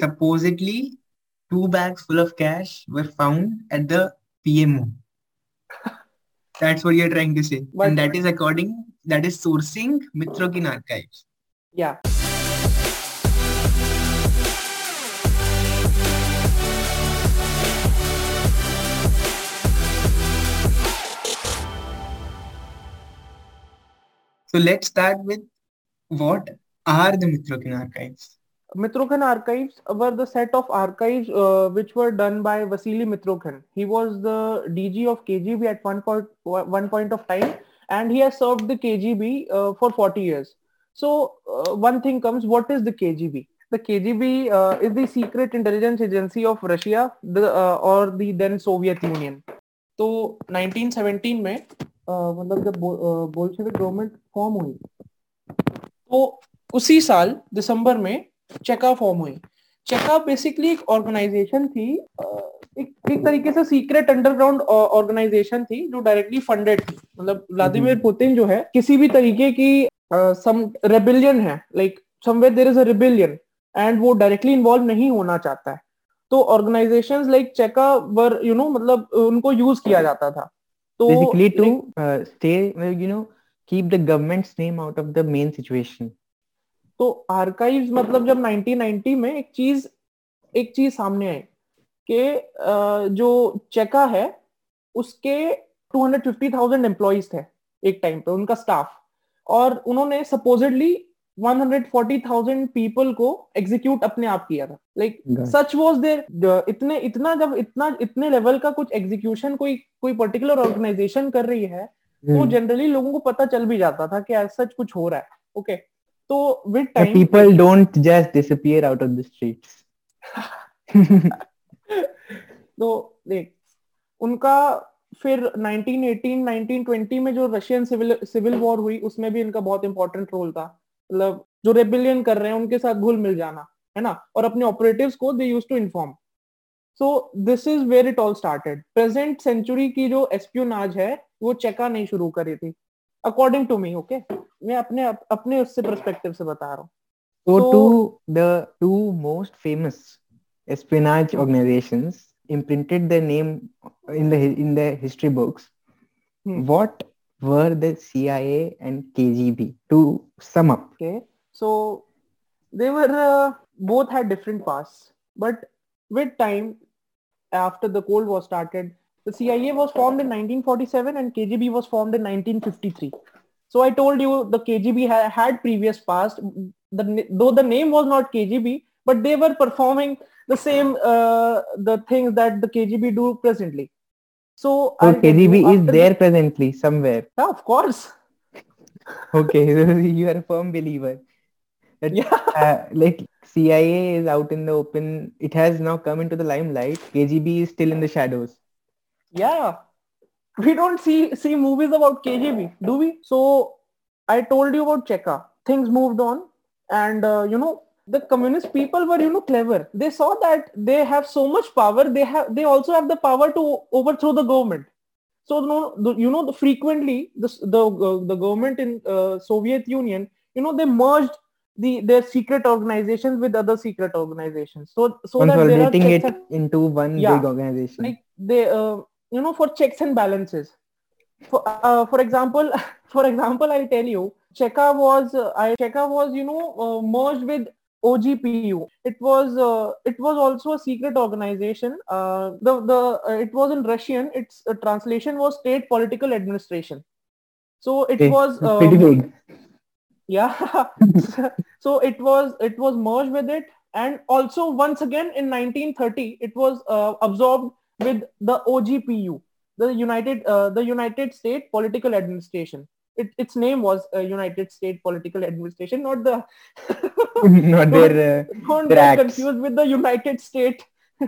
supposedly two bags full of cash were found at the PMO. That's what you're trying to say. But- and that is according, that is sourcing Mitrokhin archives. Yeah. So let's start with what are the Mitrokhin archives? Mitrokhin archives were the set of archives uh, which were done by Vasily Mitrokhin. He was the DG of KGB at one point one point of time, and he has served the KGB uh, for 40 years. So uh, one thing comes, what is the KGB? The KGB uh, is the secret intelligence agency of Russia, the uh, or the then Soviet Union. तो 1917 में uh, मतलब जब Bolshevik government form हुई तो उसी साल दिसंबर में चेका फॉर्म हुई। चेका बेसिकली एक ऑर्गेनाइजेशन थी एक एक तरीके से सीक्रेट अंडरग्राउंड ऑर्गेनाइजेशन थी जो डायरेक्टली फंडेड थी। मतलब व्लादिमीर पुतिन जो है किसी भी तरीके की सम रेबिलियन है like somewhere there is a rebellion and वो डायरेक्टली इन्वॉल्व नहीं होना चाहता है। तो organization like Cheka were you know मतलब उनको यूज़ किया जाता था। तो uh, stay, well, you know, keep the government's name out of the main situation. तो आर्काइव्स मतलब जब 1990 में एक चीज़ एक चीज़ सामने आई कि जो चेका है उसके 250,000 एम्प्लॉइज थे एक टाइम पे उनका स्टाफ और उन्होंने सपोजिडली 140,000 पीपल को एग्जीक्यूट अपने आप किया था। लाइक सच वाज देयर इतने इतना जब इतना इतने लेवल का कुछ एग्जीक्यूशन कोई कोई पर्टिकुलर ऑर्गेनाइजेशन कर रही है तो Hmm. जनरली लोगों को पता चल भी जाता था कि सच कुछ हो रहा है। ओके तो with time people don't just disappear out of the streets. तो देख उनका फिर 1918 1920 में जो रशियन सिविल सिविल वॉर हुई उसमें भी इनका बहुत इंपॉर्टेंट रोल था। मतलब जो रेबिलियन कर रहे हैं उनके साथ घुल मिल जाना है ना? और अपने ऑपरेटिव्स को they use to inform so this is where it all started present century की जो एस्पियोनाज है वो चेका नहीं शुरू करी थी। अकॉर्डिंग टू मी ओके मैं अपने अपने उससे पर्सपेक्टिव से बता रहा हूँ। So to the two most famous espionage organizations imprinted the name in the in the history books what were the CIA and KGB to sum up okay so they were both had different paths but with time after the cold war started the CIA was formed in 1947 and KGB was formed in 1953. So I told you the KGB ha- had previous past. The though the name was not KGB, but they were performing the same uh, the things that the KGB do presently. So, so I'll tell you, KGB is there the- presently somewhere. yeah, of course. Okay, you are a firm believer. That, Yeah. uh, like CIA is out in the open. It has now come into the limelight. KGB is still in the shadows. Yeah. We don't see see movies about KGB, do we? So I told you about Cheka. Things moved on, and uh, you know the communist people were you know clever. They saw that they have so much power. They have they also have the power to overthrow the government. So no, you know the frequently the the uh, the government in uh, Soviet Union, you know they merged the their secret organizations with other secret organizations. So so that there are it into one Yeah. big organization. like they uh, you know for checks and balances. For uh, for example for example i'll tell you cheka was uh, i cheka was you know uh, merged with ogpu it was uh, it was also a secret organization. Uh, the the uh, it was in russian. Its uh, translation was state political administration. So it Okay, was uh, pretty big. yeah. So it was it was merged with it. And also once again in 1930 it was uh, absorbed with the ogpu the united uh, the united state political administration. It, its name was uh, united state political administration not the Not their. Uh, don't Their get confused with the united state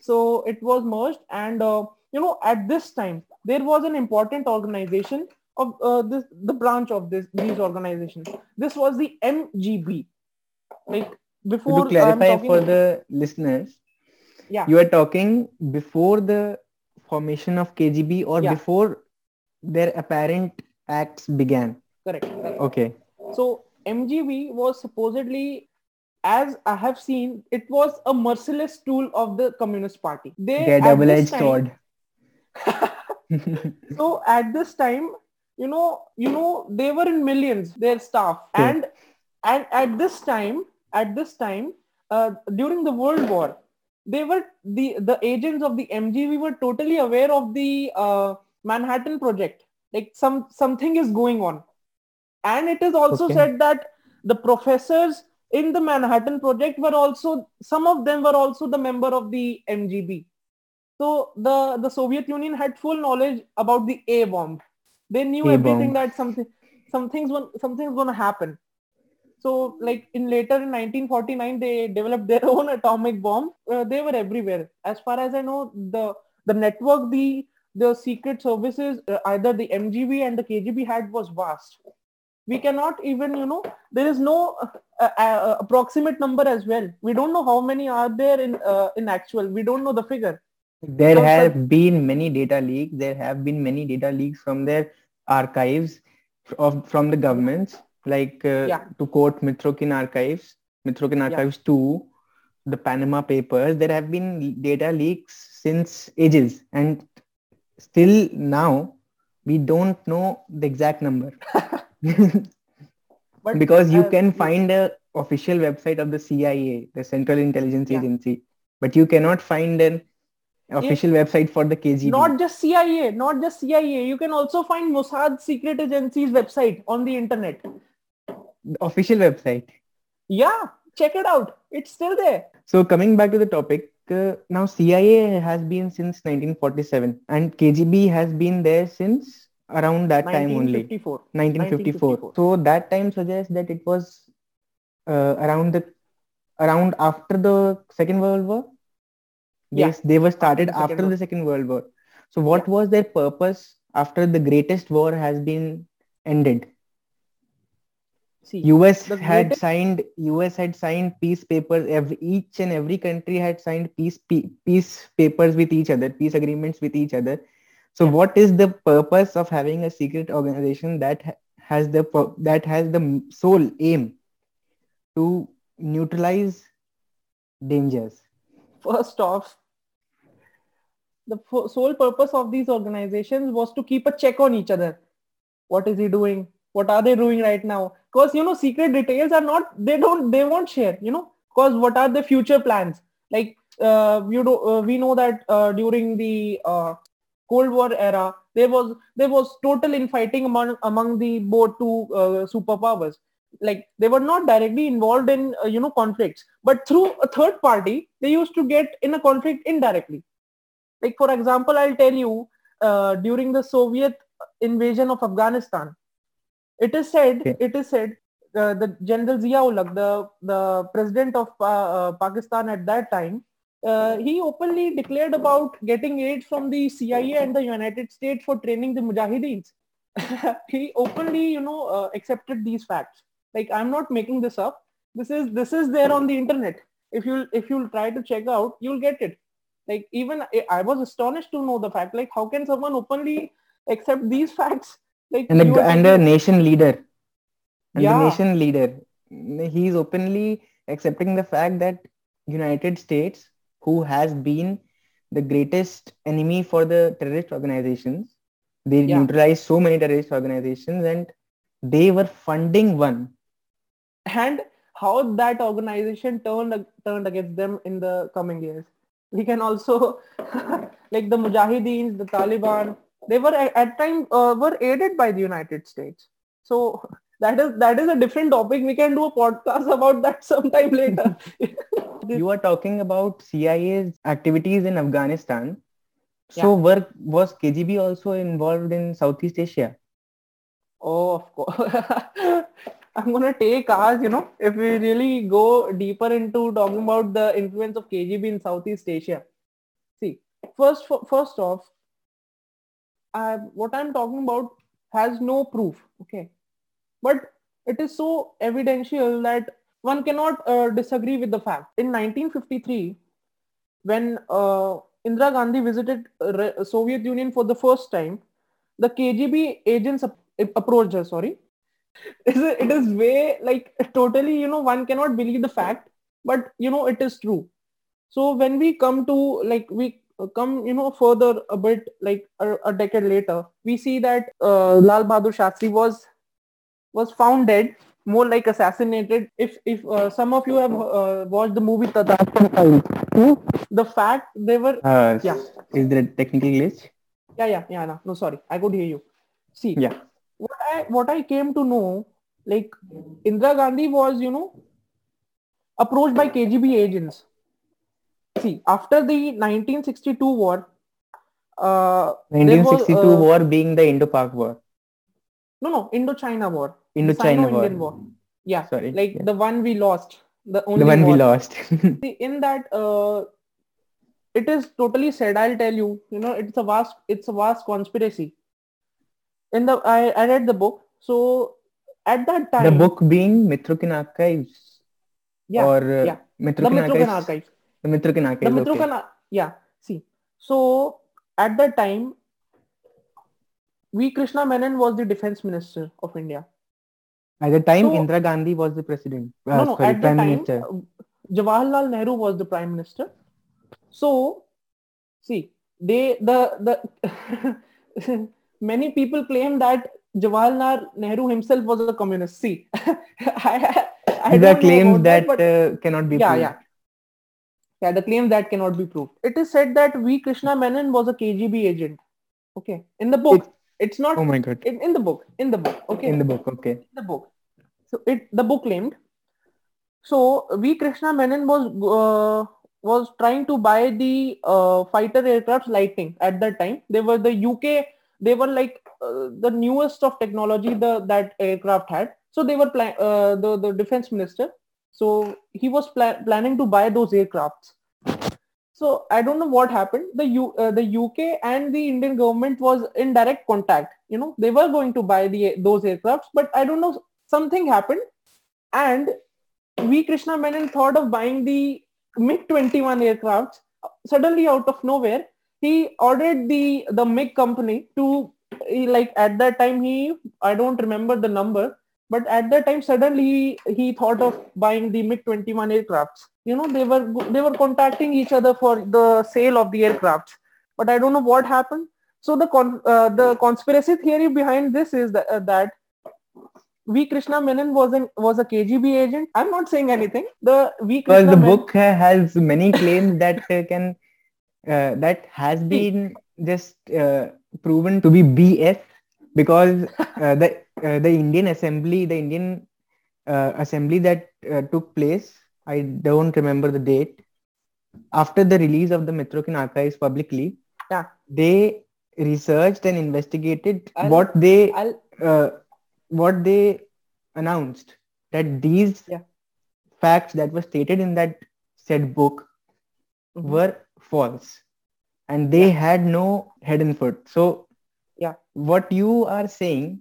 so it was merged and uh, you know at this time there was an important organization of uh, this the branch of this these organizations. This was the mgb like before to clarify for the listeners, yeah you are talking before the formation of KGB or Yeah. before their apparent acts began. correct, correct. Okay. So MGB was supposedly as I have seen, it was a merciless tool of the Communist Party. They Their double-edged sword. so at this time you know you know they were in millions their staff True. and and at this time at this time uh, during the world war they were the the agents of the mgb were totally aware of the uh, manhattan project like some something is going on and it is also Okay. said that the professors in the manhattan project were also some of them were also the member of the mgb so the the Soviet Union had full knowledge about the A bomb. They knew A-bomb. everything that something something's going something's going to happen. So like in later in 1949 they developed their own atomic bomb. Uh, they were everywhere. As far as I know, the the network the the secret services uh, either the MGB and the KGB had was vast. We cannot even you know there is no uh, uh, approximate number as well. We don't know how many are there in uh, in actual. We don't know the figure. There have been many data leaks. There have been many data leaks from their archives of from the governments. Like uh, Yeah. to quote Mitrokhin archives, Mitrokhin Yeah. archives two, the Panama Papers. There have been data leaks since ages, and still now we don't know the exact number But because you uh, can find a official website of the CIA, the Central Intelligence Yeah. Agency, but you cannot find an official website for the KGB. not just CIA, not just CIA. You can also find Mossad secret agency's website on the internet. Official website. Yeah, check it out. It's still there. So coming back to the topic, uh, now CIA has been since 1947 and KGB has been there since around that time only, 1954. 1954. 1954. So that time suggests that it was uh, around the around after the Second World War. Yeah, Yes, they were started the Second after the Second World War. So what was their purpose after the greatest war has been ended? See, US had greatest- signed US had signed peace papers. Every each and every country had signed peace pe- peace papers with each other, peace agreements with each other. So, Yeah. what is the purpose of having a secret organization that has the that has the sole aim to neutralize dangers? first off, the sole purpose of these organizations was to keep a check on each other. What is he doing? What are they doing right now? Because you know, secret details are not they don't they won't share. You know, because what are the future plans? Like uh, you know, uh, we know that uh, during the uh, Cold War era, there was there was total infighting among among the both two uh, superpowers. Like they were not directly involved in uh, you know conflicts, but through a third party, they used to get in a conflict indirectly. Like for example, I'll tell you during the Soviet invasion of Afghanistan, it is said Okay. it is said uh, the General Zia-ul-Haq, the the president of uh, Pakistan at that time, uh, he openly declared about getting aid from the CIA and the United States for training the Mujahideens. he openly, you know, uh, accepted these facts. Like I'm not making this up. This is this is there on the internet. If you if you'll try to check out, you'll get it. Like even I was astonished to know the fact. Like how can someone openly accept these facts? Like And g- and a nation leader, and Yeah. the nation leader, he's openly accepting the fact that United States, who has been the greatest enemy for the terrorist organizations, they Yeah. neutralized so many terrorist organizations, and they were funding one. and how that organization turned turned against them in the coming years. We can also like the Mujahideens, the Taliban. They were at, time uh, were aided by the United States. So that is that is a different topic. We can do a podcast about that sometime later. You are talking about CIA's activities in Afghanistan. So, were was KGB also involved in Southeast Asia? Oh, of course. I'm gonna take ours, you know, if we really go deeper into talking about the influence of KGB in Southeast Asia. See, first, first off, I, what I'm talking about has no proof, okay, but it is so evidential that one cannot uh, disagree with the fact. In 1953, when uh, Indira Gandhi visited Soviet Union for the first time, the KGB agents ap- approached her. Sorry, it is way like totally. You know, one cannot believe the fact but you know it is true so when we come to like we come you know further a bit like a, a decade later we see that uh, lal bahadur shastri was was found dead more like assassinated if if uh, some of you have uh, watched the movie Files, the fact they were Uh, Yeah. Is there a technical glitch? yeah yeah yeah no, no sorry i could hear you see Yeah. what i what i came to know like indira gandhi was you know approached by kgb agents see after the 1962 war uh there was, 1962 uh, war being the Indo-Pak war. no no indochina war Indo-China war. War yeah Sorry. like yeah. the one we lost the only the one we lost. See, in that uh, it is totally said i'll tell you you know it's a vast it's a vast conspiracy in the i, I read the book so at that time the book being Mitrokhin Archives yeah or uh, yeah. the Mitrokhin Mitrokhin Archives. archives The Mitrokhin the Archives. okay. Ar- yeah see so at that time v krishna menon was the defense minister of india At the time, So- Indira Gandhi was the president. Uh, no no sorry, at the time minister. uh, jawaharlal nehru was the prime minister so see they the the many people claim that jawaharlal nehru himself was a communist see I, I These are don't claims about that, uh, cannot be yeah proved. yeah yeah the claim that cannot be proved it is said that v krishna menon was a kgb agent okay in the book it's not Oh my god. in, in the book in the book okay In the book, okay. In the book. So it the book claimed. So V Krishna Menon was uh, was trying to buy the uh, fighter aircraft Lightning at that time. They were the UK. They were like uh, the newest of technology the that aircraft had. So they were pla- uh, the the defense minister. So he was pla- planning to buy those aircrafts. So I don't know what happened. The U, uh, the UK and the Indian government was in direct contact. You know, they were going to buy the those aircrafts, but I don't know something happened, and V Krishna Menon thought of buying the MiG 21 aircrafts. Suddenly, out of nowhere, he ordered the the MiG company to like at that time he I don't remember the number, but at that time suddenly he, thought of buying the MiG 21 aircrafts. You know they were they were contacting each other for the sale of the aircrafts, but I don't know what happened. So the con- uh, the conspiracy theory behind this is that, uh, that V Krishna Menon was an was a KGB agent. I'm not saying anything. The V Because Krishna the Menon- book has many claims that uh, can uh, that has been just uh, proven to be BS because uh, the uh, the Indian Assembly, the Indian uh, Assembly that uh, took place, I don't remember the date. After the release of the Mitrokhin archives publicly, Yeah. they researched and investigated I'll- what they uh, what they announced that these Yeah. facts that were stated in that said book Mhm. were false and they Yeah. had no head and foot so Yeah. what you are saying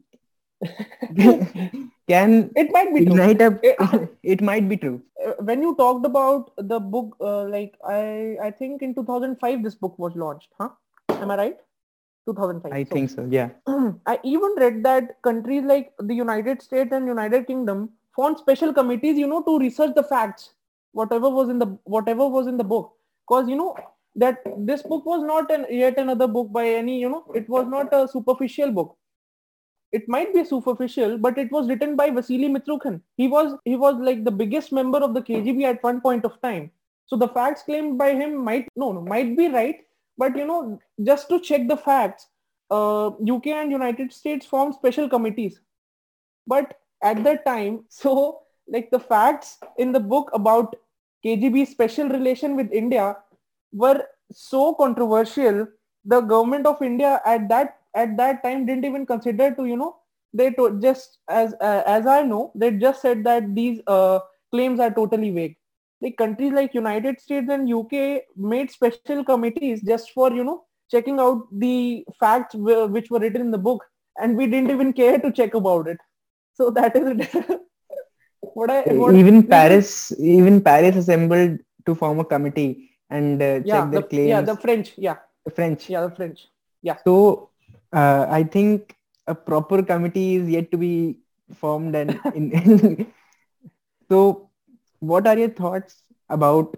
can it might be true. ignite up Eh, it might be true. uh, when you talked about the book uh, like i i think in 2005 this book was launched huh? Am i right? 2005 i So, think so yeah. I even read that countries like the united states and united kingdom formed special committees you know to research the facts whatever was in the whatever was in the book. Because you know that this book was not an yet another book by any you know it was not a superficial book it might be superficial but it was written by vasily mitrokhin he was he was like the biggest member of the kgb at one point of time. So the facts claimed by him might no, no might be right but you know just to check the facts uh, uk and united states formed special committees. But at that time so like the facts in the book about kgb's special relation with india were so controversial the government of india at that at that time didn't even consider to you know they to, just as uh, as i know they just said that these uh, claims are totally vague. Like countries like united states and uk made special committees just for you know checking out the facts wh- which were written in the book and we didn't even care to check about it. So that is it. What i what, even paris even paris assembled to form a committee and uh, yeah check the, the claims yeah the french yeah. The french. Yeah the french. Yeah. So uh, I think a proper committee is yet to be formed, and in, so what are your thoughts about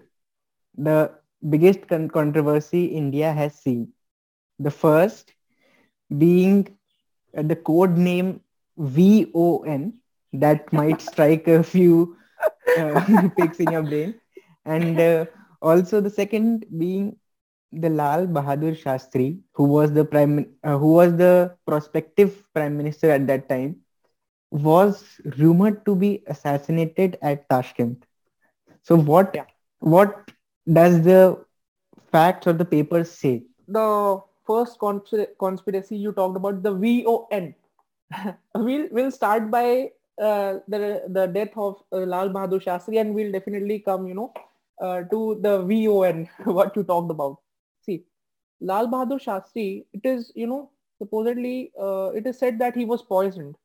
the biggest con- controversy India has seen. The first being uh, the code name VON that might strike a few uh, picks in your brain, and uh, also the second being the Lal Bahadur Shastri, who was the prime, uh, who was the prospective prime minister at that time, was rumored to be assassinated at Tashkent. So what Yeah. what does the facts or the papers say? the first conspir- conspiracy you talked about the VON. we'll we'll start by uh, the the death of uh, Lal Bahadur Shastri, and we'll definitely come, you know, uh, to the VON what you talked about. Lal Bahadur Shastri, it is you know supposedly uh, it is said that he was poisoned.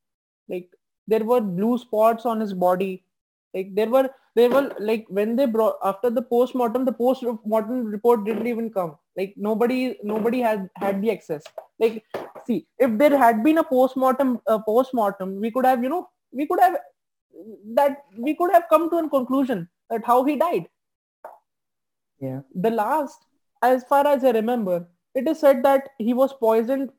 Like there were blue spots on his body. Like there were there were like when they brought after the post-mortem the post-mortem report didn't even come like nobody nobody had had the access like see if there had been a post-mortem uh, post-mortem we could have you know we could have that we could have come to a conclusion that how he died Yeah. the last as far as i remember it is said that he was poisoned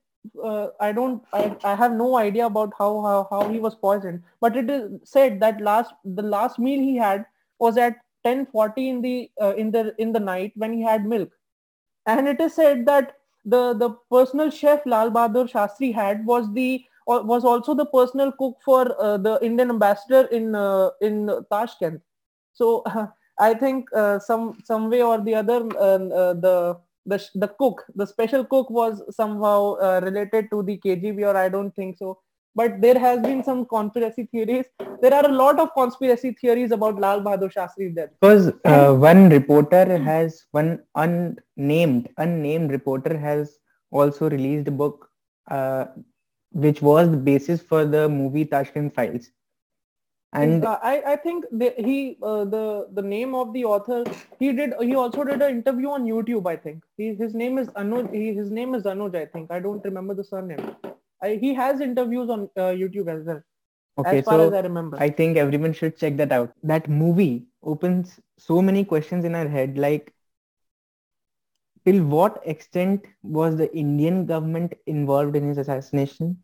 uh, i don't I, I have no idea about how, how how he was poisoned but it is said that last the last meal he had was at 10:40 in the uh, in the in the night when he had milk. And it is said that the the personal chef lal bahadur shastri had was the was also the personal cook for uh, the indian ambassador in uh, in tashkent. So i think uh, some some way or the other uh, uh, the the the cook the special cook was somehow uh, related to the kgb or i don't think so. But there has been some conspiracy theories. There are a lot of conspiracy theories about lal bahadur shastri's death Because uh, one reporter has one unnamed unnamed reporter has also released a book uh, which was the basis for the movie Tashkent Files. And Uh, I, I think the, he uh, the the name of the author he did he also did an interview on YouTube I think. He, his name is Anuj he, his name is Anuj I think. I don't remember the surname. I, he has interviews on uh, YouTube as well. Okay, as far so as I remember. I think everyone should check that out. That movie opens so many questions in our head, like till what extent was the Indian government involved in his assassination?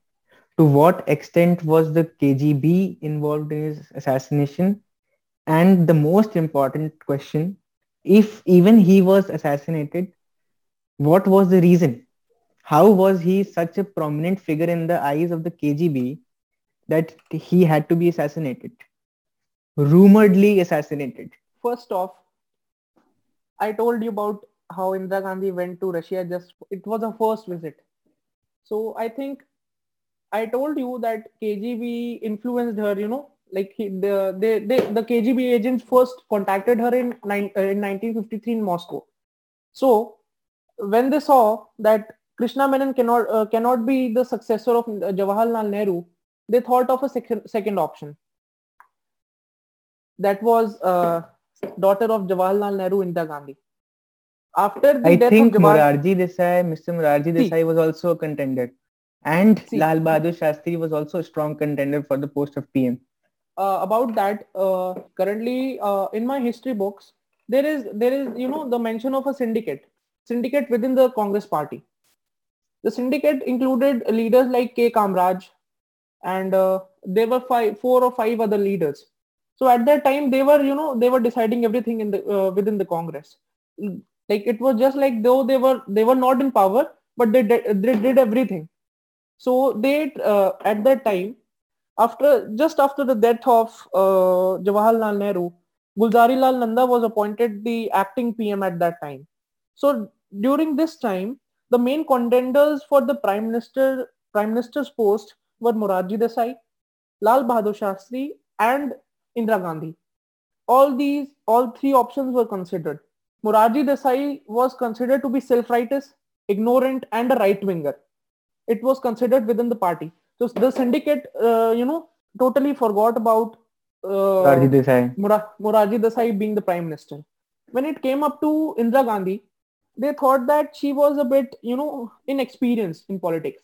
To what extent was the KGB involved in his assassination? And the most important question, if even he was assassinated, what was the reason? How was he such a prominent figure in the eyes of the KGB that he had to be assassinated? Rumoredly assassinated. first off I told you about how Indira Gandhi went to Russia just it was a first visit so I think I told you that KGB influenced her, you know, like he, the, they, they, the KGB agents first contacted her in, nine, uh, in 1953 in Moscow. So when they saw that Krishna Menon cannot, uh, cannot be the successor of uh, Jawaharlal Nehru, they thought of a second, second option. That was uh, daughter of Jawaharlal Nehru, Indira Gandhi. After the I death think of Jawahar, Morarji Desai, Mr. Morarji. Desai was also a contender. And See. Lal Bahadur Shastri was also a strong contender for the post of PM. uh, about that uh, currently uh, in my history books there is there is you know the mention of a syndicate syndicate within the congress party the syndicate included leaders like k kamraj and uh, there were five four or five other leaders so at that time they were you know they were deciding everything in the uh, within the congress like it was just like though they were they were not in power but they did, they did everything so they uh, at that time after just after the death of uh, Jawaharlal Nehru, Gulzari Lal Nanda was appointed the acting PM at that time. So during this time, the main contenders for the prime minister prime minister's post were Morarji Desai, Lal Bahadur Shastri, and Indira Gandhi. All these, all three options were considered. Morarji Desai was considered to be self-righteous, ignorant, and a right-winger. It was considered within the party. So the syndicate, uh, you know, totally forgot about uh, Morarji Desai. Morarji Desai being the prime minister. When it came up to Indira Gandhi, they thought that she was a bit, you know, inexperienced in politics.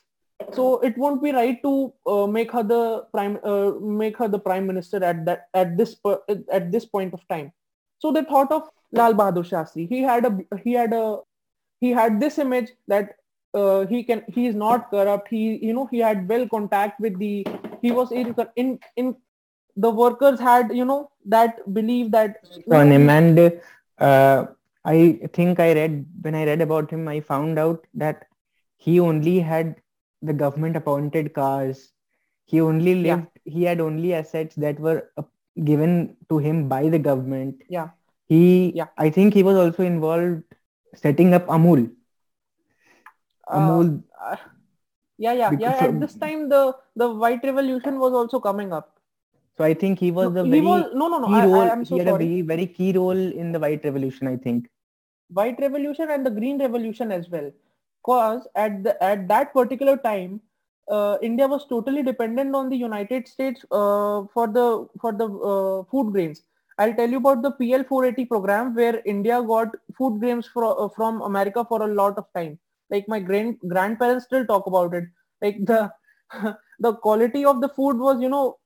So it won't be right to uh, make her the prime, uh, make her the prime minister at that at this per- at this point of time. So they thought of Lal Bahadur Shastri. He had a he had a he had this image that uh, he can he is not corrupt. He you know he had well contact with the he was in in in the workers had you know that belief that on him and uh, i think i read when i read about him i found out that he only had the government appointed cars he only lived Yeah. he had only assets that were uh, given to him by the government Yeah. he Yeah. i think he was also involved setting up amul amul uh, yeah yeah yeah at this time the the white revolution was also coming up. So i think he was No, a he very was no no no key I, role I am so he had a very, very key role in the white revolution i think. White revolution and the green revolution as well. Because at the at that particular time uh, india was totally dependent on the united states uh, for the for the uh, food grains. I'll tell you about the pl 480 program where india got food grains fro- uh, from america for a lot of time like my grand grandparents still talk about it. Like the the quality of the food was you know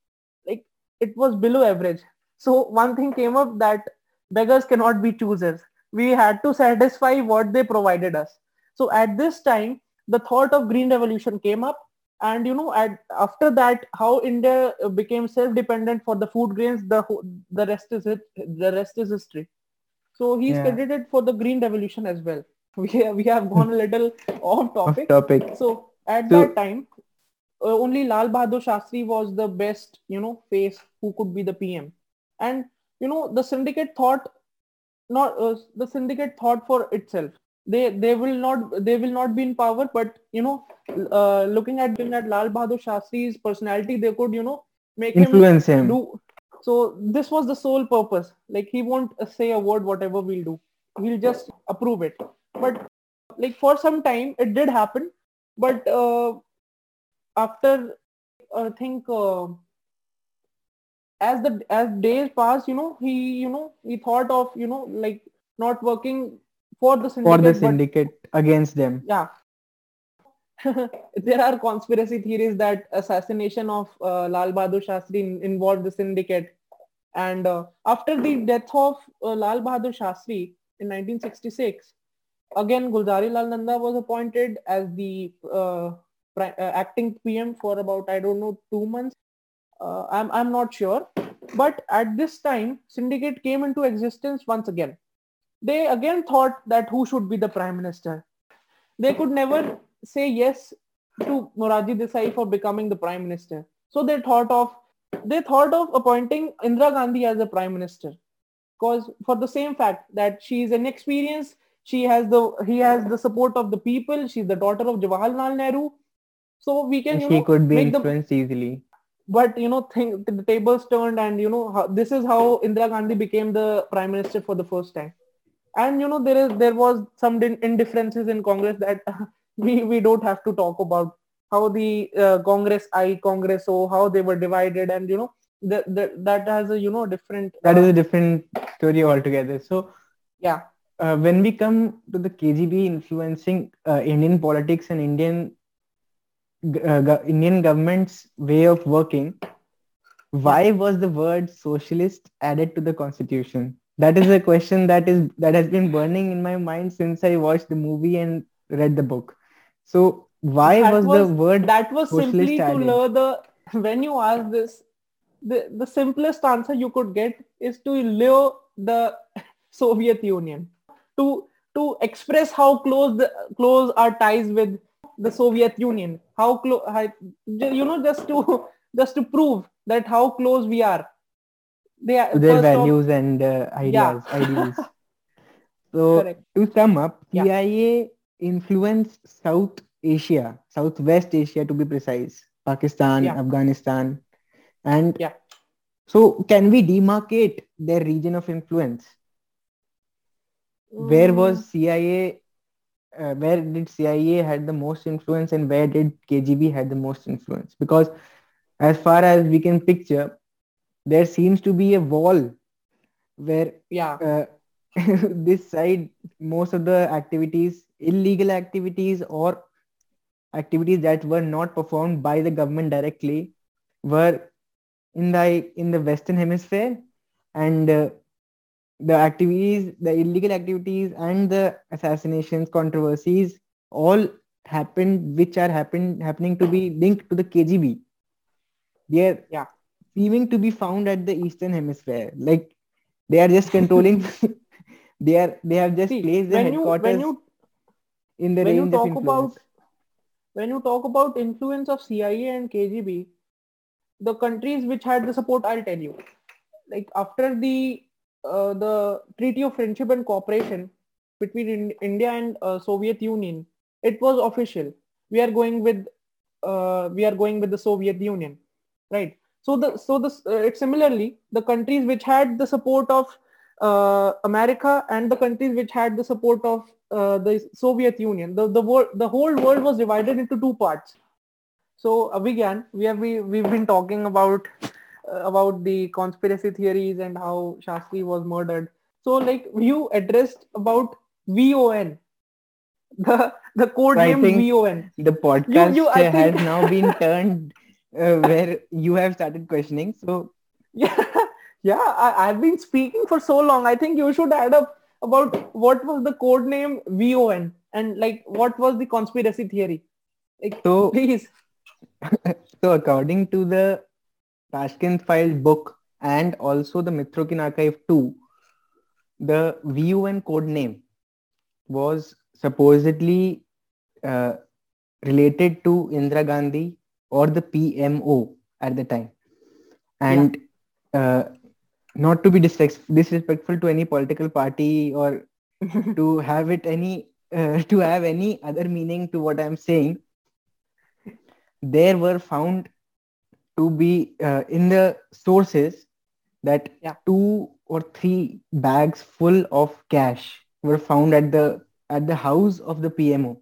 like it was below average. So one thing came up that beggars cannot be choosers. We had to satisfy what they provided us. So at this time the thought of green revolution came up. And you know at after that how india uh, became self dependent for the food grains the the rest is it the rest is history. So he's Yeah. credited for the green revolution as well we have, we have gone a little off off topic. topic. So at So- that time uh, only lal bahadur shastri was the best you know face who could be the pm and you know the syndicate thought not uh, the syndicate thought for itself. They they will not they will not be in power but you know uh, looking at looking at lal bahadur shastri's personality they could you know make him influence him. do so this was the sole purpose. Like he won't say a word whatever we'll do. He'll just approve it but like for some time it did happen. But uh, after i think uh, as the as days passed you know he you know he thought of you know like not working for the syndicate, for the but syndicate against them. Yeah. There are conspiracy theories that assassination of uh, lal bahadur shastri in- involved the syndicate. And uh, after the death of uh, lal bahadur shastri in 1966 again gulzari lal nanda was appointed as the uh, uh, acting pm for about i don't know 2 months. Uh, i'm i'm not sure. But at this time syndicate came into existence once again. They again thought that who should be the prime minister. They could never say yes to Morarji Desai for becoming the prime minister. So they thought of they thought of appointing Indira Gandhi as the prime minister, because for the same fact that she is inexperienced, she has the he has the support of the people. She's the daughter of Jawaharlal Nehru, so we can you she know could be make the influenced easily. But you know think the tables turned and you know how, this is how indira gandhi became the prime minister for the first time. And you know there is there was some indifferences in congress that we we don't have to talk about how the uh, congress i congress o how they were divided and you know that that, that has a you know different that is uh, a different story altogether. So yeah uh, when we come to the KGB influencing uh, Indian politics and Indian uh, go- Indian government's way of working, why was the word socialist added to the constitution? That is a question that is that has been burning in my mind since I watched the movie and read the book. So why was, was- the word that was simply to added. lure the when you ask this the, the simplest answer you could get is to lure the soviet union to to express how close the close our ties with the soviet union how close you know just to just to prove that how close we are they are their first of- values and uh, ideas, ideals? So correct to sum up, Yeah. CIA influenced South Asia, Southwest Asia to be precise, Pakistan, Yeah. Afghanistan, and Yeah. so can we demarcate their region of influence? Where Mm, was CIA? Uh, where did CIA had the most influence, and where did KGB had the most influence? Because as far as we can picture, there seems to be a wall where yeah uh, this side most of the activities illegal activities or activities that were not performed by the government directly were in the in the western hemisphere and uh, the activities, the illegal activities, and the assassinations, controversies all happened, which are happen happening to be linked to the KGB. They are Yeah. seeming to be found at the Eastern Hemisphere. Like they are just controlling. they are they have just See, placed their when you headquarters when you in the when you range of talk influence. about when you talk about influence of CIA and KGB, the countries which had the support, I'll tell you. Like after the uh, the Treaty of Friendship and Cooperation between in- India and uh, Soviet Union, it was official. We are going with uh, we are going with the Soviet Union, right? So the so this uh, it similarly the countries which had the support of uh, America and the countries which had the support of the Soviet Union. The the world the whole world was divided into two parts. So Abhigyan, we have we, we've been talking about about the conspiracy theories and how Shastri was murdered. So like you addressed about VON, the the code So I name VON. the podcast you- I uh, has now been turned uh, where you have started questioning. So Yeah, yeah. I, I've been speaking for so long. I think you should add up about what was the code name VON and like what was the conspiracy theory. Like, so please. so according to the Tashkent Files book and also the Mitrokhin Archive 2, the VON code name was supposedly uh, related to Indira Gandhi or the PMO at the time. And uh, not to be disres- disrespectful to any political party or to have it any uh, to have any other meaning to what I'm saying, there were found to be uh, in the sources that Yeah. two or three bags full of cash were found at the at the house of the PMO,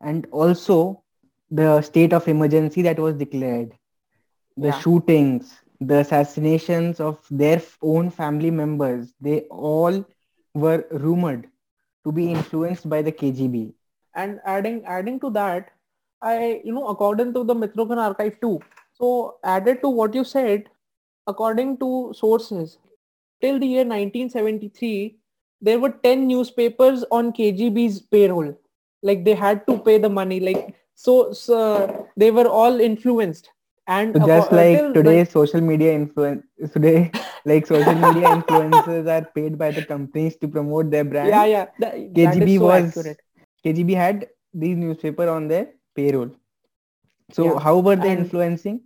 and also the state of emergency that was declared, the Yeah. shootings, the assassinations of their own family members, they all were rumored to be influenced by the KGB. and adding adding to that, I you know according to the Mitrokhin archive too. So added to what you said, according to sources, till the year 1973, there were 10 newspapers on KGB's payroll. Like they had to pay the money. Like so, so they were all influenced. And So just like today's social media influence today like social media influencers are paid by the companies to promote their brand yeah, yeah, that, that KGB is so was accurate. KGB had these newspaper on their payroll so Yeah, how were they and- influencing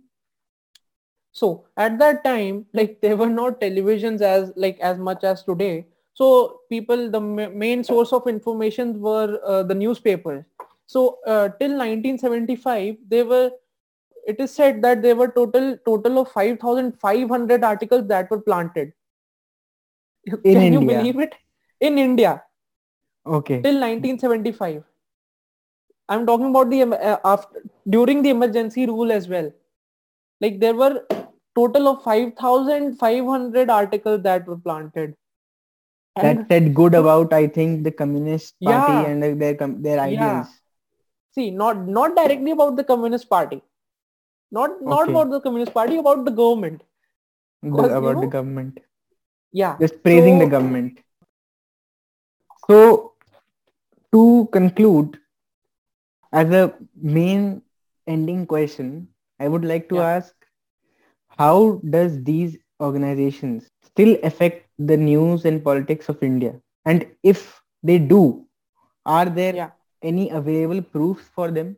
So at that time, like there were not televisions as like as much as today. So people, the ma- main source of information were uh, the newspapers. So uh, till 1975, they were. It is said that there were total total of 5,500 articles that were planted. Can you believe it? In India okay till 1975. I'm talking about the uh, after during the emergency rule as well. Like there were total of 5,500 articles that were planted. that said good about I think the communist party Yeah. and uh, their their Yeah. see, not not directly about the Communist Party, not not Okay. about the Communist Party, about the government. Because, you about the government Yeah. just praising the government so to conclude as a main ending question i would like to Yeah. ask how does these organizations still affect the news and politics of india? And if they do are there Yeah. any available proofs for them?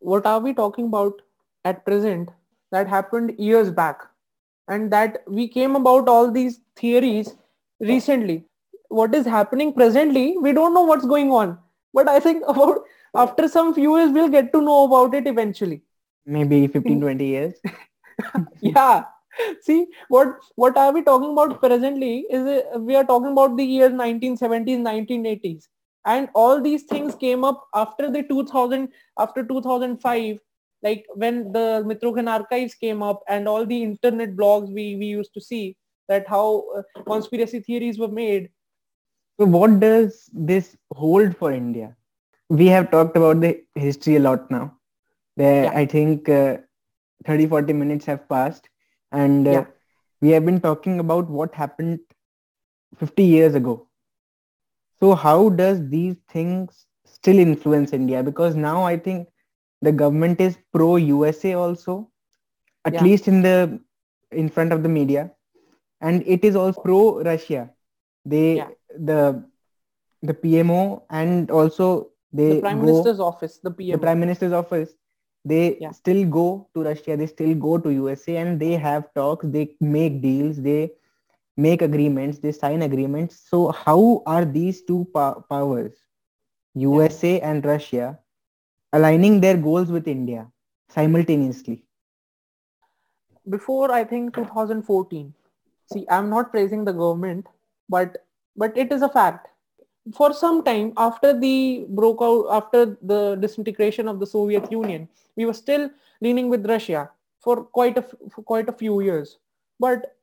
What are we talking about at present that happened years back? And that we came about all these theories recently. What is happening presently we don't know what's going on. But i think about after some few years we'll get to know about it eventually. Maybe 15 20 years. Yeah. See what what are we talking about presently is uh, we are talking about the years 1970s 1980s and all these things came up after the 2000 after 2005 like when the Mitrokhin archives came up and all the internet blogs we we used to see that how uh, conspiracy theories were made. So what does this hold for India? We have talked about the history a lot now. There, Yeah. I think uh, 30, 40 minutes have passed and uh, Yeah. we have been talking about what happened 50 years ago. So how does these things still influence India? Because now I think the government is pro USA also, at Yeah. least in the in front of the media, and it is also pro Russia. They Yeah. the the PMO and also they the prime go minister's office, the the prime minister's office they Yeah. still go to russia they still go to usa and they have talks they make deals they make agreements they sign agreements so how are these two pow- powers usa and russia aligning their goals with india simultaneously Before I think 2014. See, I'm not praising the government, but but it is a fact. For some time after the broke out after the disintegration of the Soviet Union, we were still leaning with Russia for quite a for quite a few years. But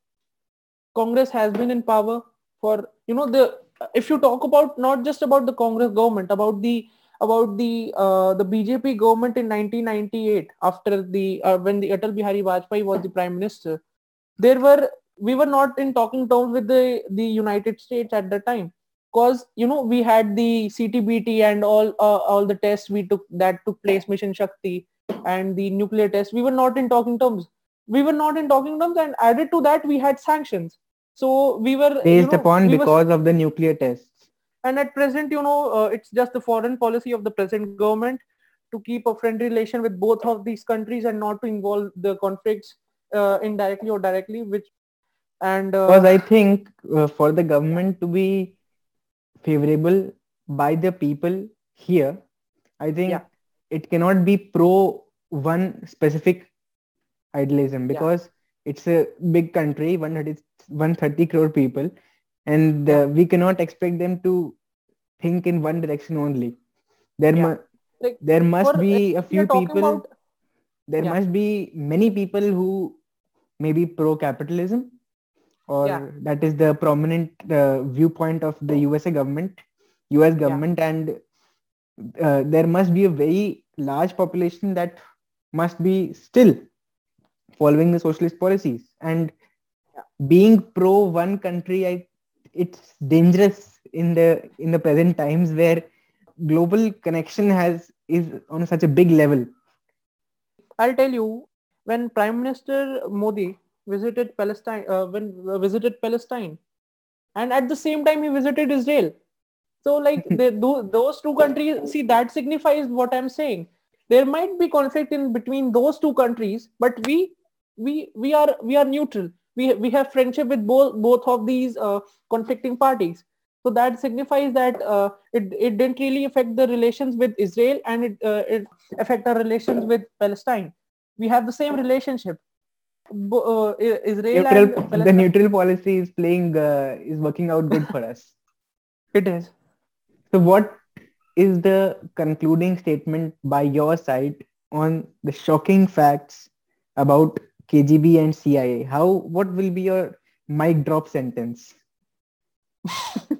Congress has been in power for you know the if you talk about not just about the Congress government about the about the uh, the BJP government in 1998 after the uh, when the Atal Bihari Vajpayee was the prime minister there were we were not in talking terms with the the United States at the time because you know we had the CTBT and all uh, all the tests we took that took place Mission Shakti and the nuclear test we were not in talking terms. We were not in talking terms and added to that we had sanctions. So we were you based know, upon we were- because of the nuclear tests. And at present you know uh, it's just the foreign policy of the present government to keep a friendly relation with both of these countries and not to involve the conflicts uh, indirectly or directly which and uh, because i think uh, for the government to be favorable by the people here i think Yeah. it cannot be pro one specific idealism because it's a big country 130, 130 crore people and uh, we cannot expect them to think in one direction only there Yeah. mu- Like, there must be a few people about there Yeah. must be many people who may be pro capitalism or Yeah. that is the prominent uh, viewpoint of the usa government. Us government and uh, there must be a very large population that must be still following the socialist policies. And being pro one country I, it's dangerous in the in the present times where global connection has is on such a big level. I'll tell you when Prime Minister Modi visited Palestine, uh, when uh, visited Palestine, and at the same time he visited Israel. So like they, tho- those two countries, see that signifies what I'm saying. There might be conflict in between those two countries, but we we we are we are neutral. We we have friendship with both both of these uh, conflicting parties. So that signifies that uh, it it didn't really affect the relations with Israel and it uh, it affect our relations with Palestine. We have the same relationship. Uh, Israel neutral, and the neutral policy is playing uh, is working out good for us. It is. so what is the concluding statement by your side on the shocking facts about kgb and cia how what will be your mic drop sentence?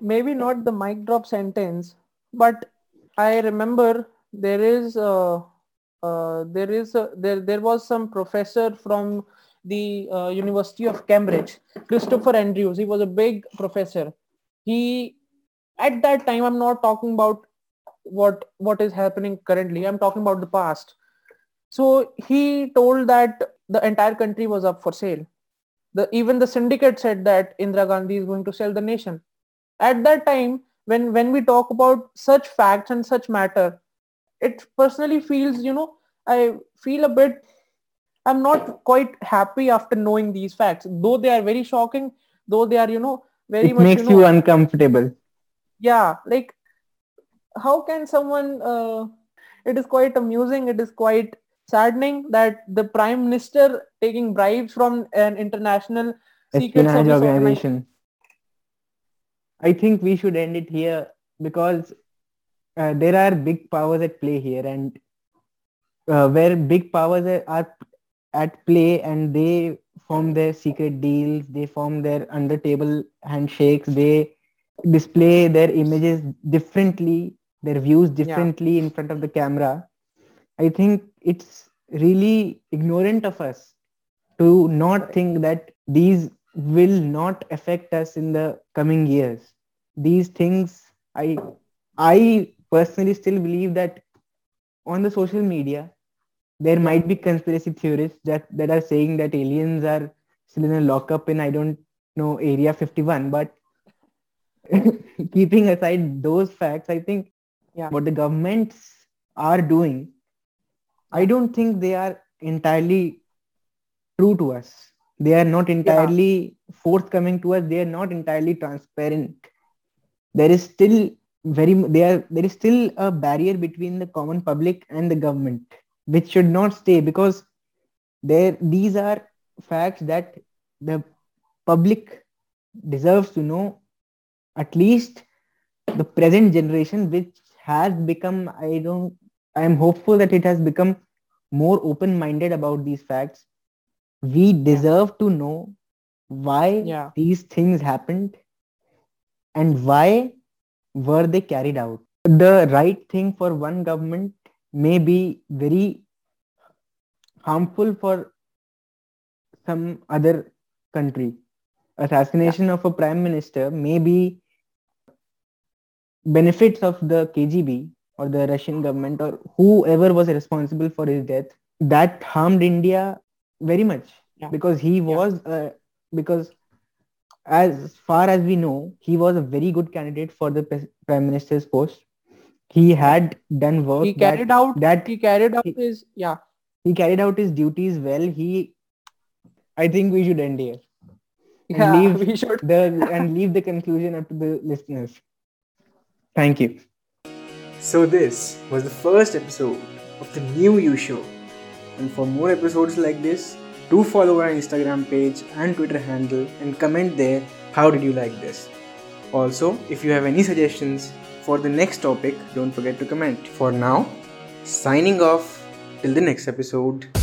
Maybe not the mic drop sentence, but I remember there is uh, uh, there is a, there there was some professor from the uh, University of Cambridge, Christopher Andrews. He was a big professor. He at that time I'm not talking about what what is happening currently. I'm talking about the past. So he told that the entire country was up for sale. The even the syndicate said that Indira Gandhi is going to sell the nation at that time when when we talk about such facts and such matter it personally feels you know i feel a bit i'm not quite happy after knowing these facts. Though they are very shocking though they are you know very it much makes you know you uncomfortable. Yeah like how can someone uh, it is quite amusing it is quite saddening that the prime minister taking bribes from an international secret service organization? organization. I think we should end it here because uh, there are big powers at play here and uh, where big powers are, are at play and they form their secret deals they form their under table handshakes they display their images differently their views differently in front of the camera i think it's really ignorant of us to not think that these will not affect us in the coming years. These things, I, I personally still believe that on the social media, there might be conspiracy theorists that, that are saying that aliens are still in a lockup in I don't know Area 51. But keeping aside those facts, I think Yeah. what the governments are doing, I don't think they are entirely true to us. They are not entirely forthcoming to us. They are not entirely transparent. There is still very there there is still a barrier between the common public and the government, which should not stay because there these are facts that the public deserves to know at least the present generation which has become i don't i am hopeful that it has become more open minded about these facts we deserve to know why Yeah. these things happened and why were they carried out? The right thing for one government may be very harmful for some other country. Assassination of a prime minister may be benefits of the KGB or the Russian government or whoever was responsible for his death that harmed India very much Yeah. because he was uh, because as far as we know he was a very good candidate for the prime minister's post. He had done work He carried that, out that he carried out he- his yeah. he carried out his duties well. He i think we should end here. And Yeah, leave we should. the and leave the conclusion up to the listeners. Thank you. So, this was the first episode of the new You Show. And for more episodes like this, do follow our Instagram page and Twitter handle and comment there how did you like this. Also, if you have any suggestions for the next topic, don't forget to comment. For now, signing off till the next episode.